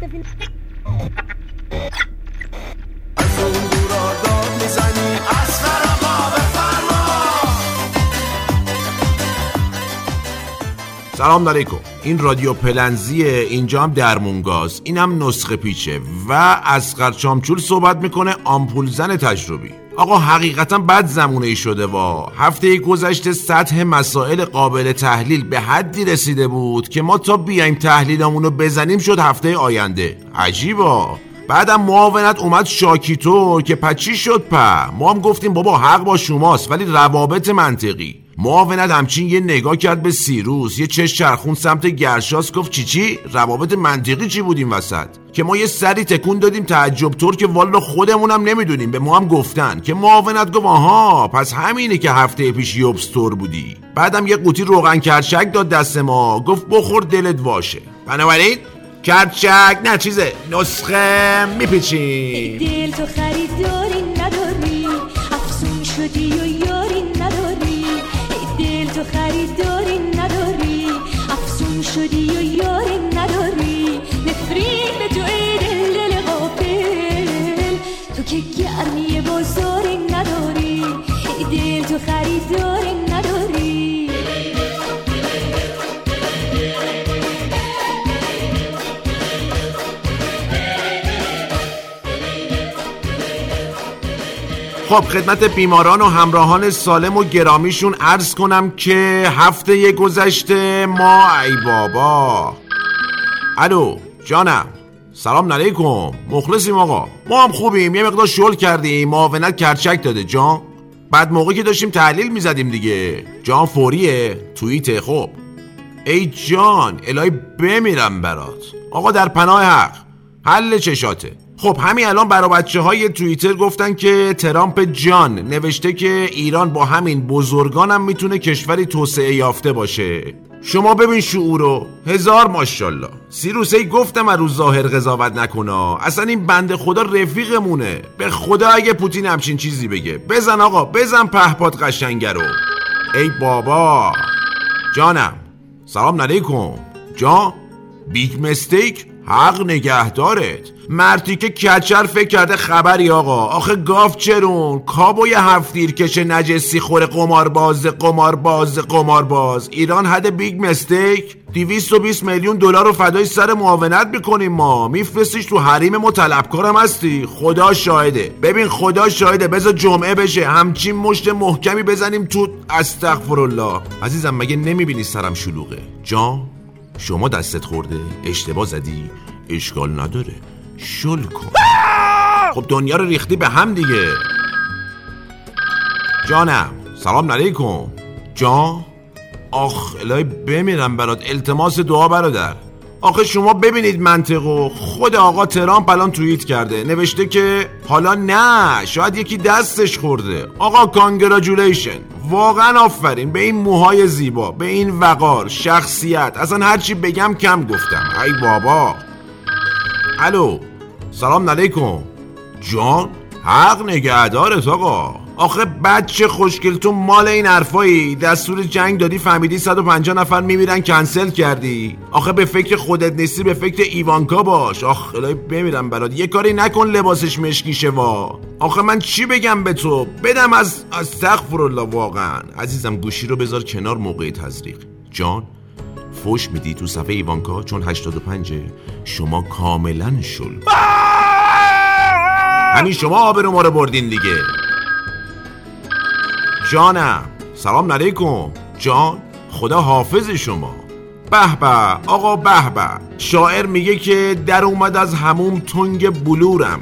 سلام علیکم. این رادیو پلنزیه اینجا هم درمونگاز. اینم نسخه پیچه. و از چامچول صحبت می‌کنه آمپول زن تجربی. آقا حقیقتا بد زمونه ای شده وا. هفته گذشته سطح مسائل قابل تحلیل به حدی رسیده بود که ما تا بیایم تحلیلمون رو بزنیم شد هفته آینده. عجیبا بعدم معاونت اومد شاکیتور که پچی شد په ما هم گفتیم بابا حق با شماست ولی روابط منطقی. معاونت همچین یه نگاه کرد به سیروس یه چش چرخون سمت گرشاس گفت چی چی؟ روابط منطقی چی بودیم وسط؟ که ما یه سری تکون دادیم تعجب طور که والا خودمونم نمی‌دونیم به ما هم گفتن. که معاونت گفت آها پس همینه که هفته پیش یوبستور بودی. بعدم یه قوطی روغن کرچک داد دست ما گفت بخور دلت واشه بنابراین کرچک نه چیزه نسخه میپیچیم. دل تو خریداری خب خدمت بیماران و همراهان سالم و گرامیشون عرض کنم که هفته گذشته ما ای بابا. الو جانم. سلام علیکم. مخلصیم آقا. ما هم خوبیم. یه مقدار شل کردیم. معاونت کرچک داده جان. بعد موقعی که داشتیم تحلیل می‌زدیم دیگه. جان فوریه. توییته خب. ای جان الهی بمیرم برات. آقا در پناه حق. حل چشاته. خب همین الان برا بچه های توییتر گفتن که ترامپ جان نوشته که ایران با همین بزرگانم می‌تونه کشوری توسعه یافته باشه. شما ببین شعورو هزار ماشالله سیروس ای گفتم از روز ظاهر قضاوت نکنه اصلا این بنده خدا رفیقمونه. به خدا اگه پوتین همچین چیزی بگه. بزن آقا بزن پهپاد قشنگه رو. ای بابا. جانم. سلام علیکم. جان بیگ مستیک؟ حق نگهدارت. مرتی که کچر فکر کرده خبری آقا. آخه گاف چرون. کابوی هفتیر کشه نجسی خوره قمارباز قمارباز قمارباز ایران حد بیگ مستیک. 220 میلیون دلار رو فدای سر معاونت می‌کنیم ما. میفرستیش تو حریم ما طلبکارم هستی. خدا شاهده. ببین خدا شاهده. بذار جمعه بشه. همچین مشت محکمی بزنیم تو استغفرالله. عزیزم مگه نمی‌بینی سرم شلوغه؟ جان؟ شما دستت خورده اشتباه زدی اشکال نداره. شل کن. خب دنیا رو ریختی به هم دیگه. جانم سلام علیکم. جان؟ آخ الهی بمیرم برات. التماس دعا برادر. آخه شما ببینید منطقو خود آقا ترامپ الان توییت کرده. نوشته که حالا نه شاید یکی دستش خورده. آقا کانگراجولیشن واقعا آفرین. به این موهای زیبا به این وقار شخصیت. اصلا هرچی بگم کم گفتم. ای بابا. الو. سلام علیکم. جان حق نگهدارت آقا. آخه بچه خوشگل. تو مال این حرفایی. دستور جنگ دادی فهمیدی 150 نفر میمیرن کنسل کردی. آخه به فکر خودت نیستی به فکر ایوانکا باش. آخ الهی بمیرم برات. یه کاری نکن لباسش مشکیشه وا. آخه من چی بگم به تو؟ بدم از استغفر الله واقعا. عزیزم گوشی رو بذار کنار موقع تزریق. جان فوش میدی تو صفحه ایوانکا؟ چون 85 شما کاملا شل. همین شما آبرو ما رو بردین دیگه. جانم. سلام علیکم. جان خدا حافظ شما. به به آقا به به. شاعر میگه که در اومد از هموم تنگ بلورم.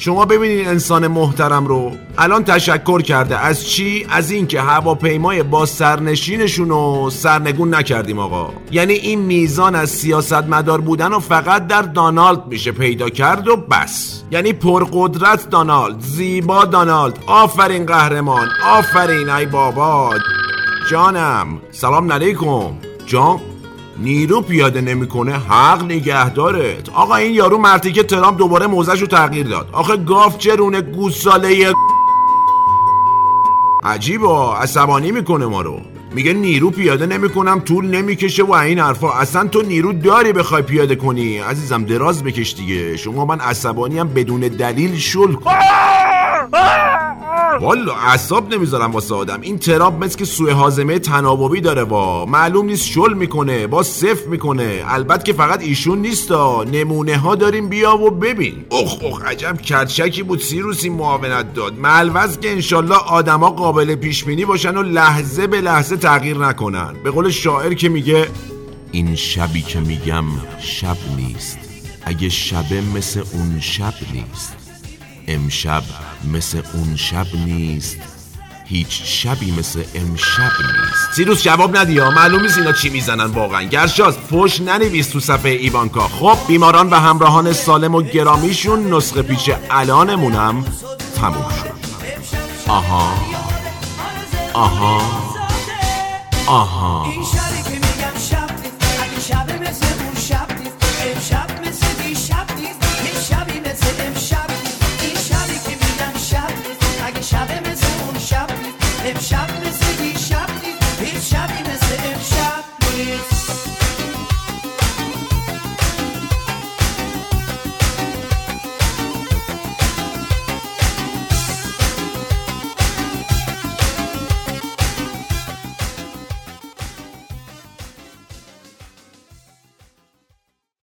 شما ببینید انسان محترم رو. الان تشکر کرده. از چی؟ از اینکه هواپیمای با سرنشینشون رو سرنگون نکردیم آقا. یعنی این میزان از سیاست مدار بودن و فقط در دانالد میشه پیدا کرد و بس. یعنی پرقدرت دانالد زیبا دانالد. آفرین قهرمان. آفرین ای بابا. جانم. سلام علیکم. جان. نیرو پیاده نمی‌کنه حق نگهدارت آقا این یارو مرتی که ترامپ دوباره موزش رو تغییر داد. آخه گاف چرونه گوساله عجیبا عصبانی می‌کنه ما رو. میگه نیرو پیاده نمی‌کنم طول نمی‌کشه و این حرفا. اصلا تو نیرو داری بخوای پیاده کنی. عزیزم دراز بکش دیگه. شما من عصبانی هم بدون دلیل شل کن. والا اعصاب نمی‌ذارم واسه آدم. این تراب مثل که سوء حازمه تناوبی داره وا. معلوم نیست شل می‌کنه با صف می‌کنه. البته که فقط ایشون نیستا نمونه ها داریم بیا و ببین. اخ اخ عجب کرچکی بود. سیروسی معاونت داد. ملوز که انشالله آدما قابل پیش بینی باشن و لحظه به لحظه تغییر نکنن. به قول شاعر که میگه این شبی که میگم شب نیست. اگه شبه مثل اون شب نیست. امشب مثل اون شب نیست. هیچ شبی مثل امشب نیست. سیروس جواب ندی ها. معلوم نیست اینا چی می‌زنن واقعا. گرشاز فوش ننویس تو صفحه ایوانکا. خب بیماران و همراهان سالم و گرامیشون نسخه پیچ الانمونم تموم شد. آها. آها. آها. این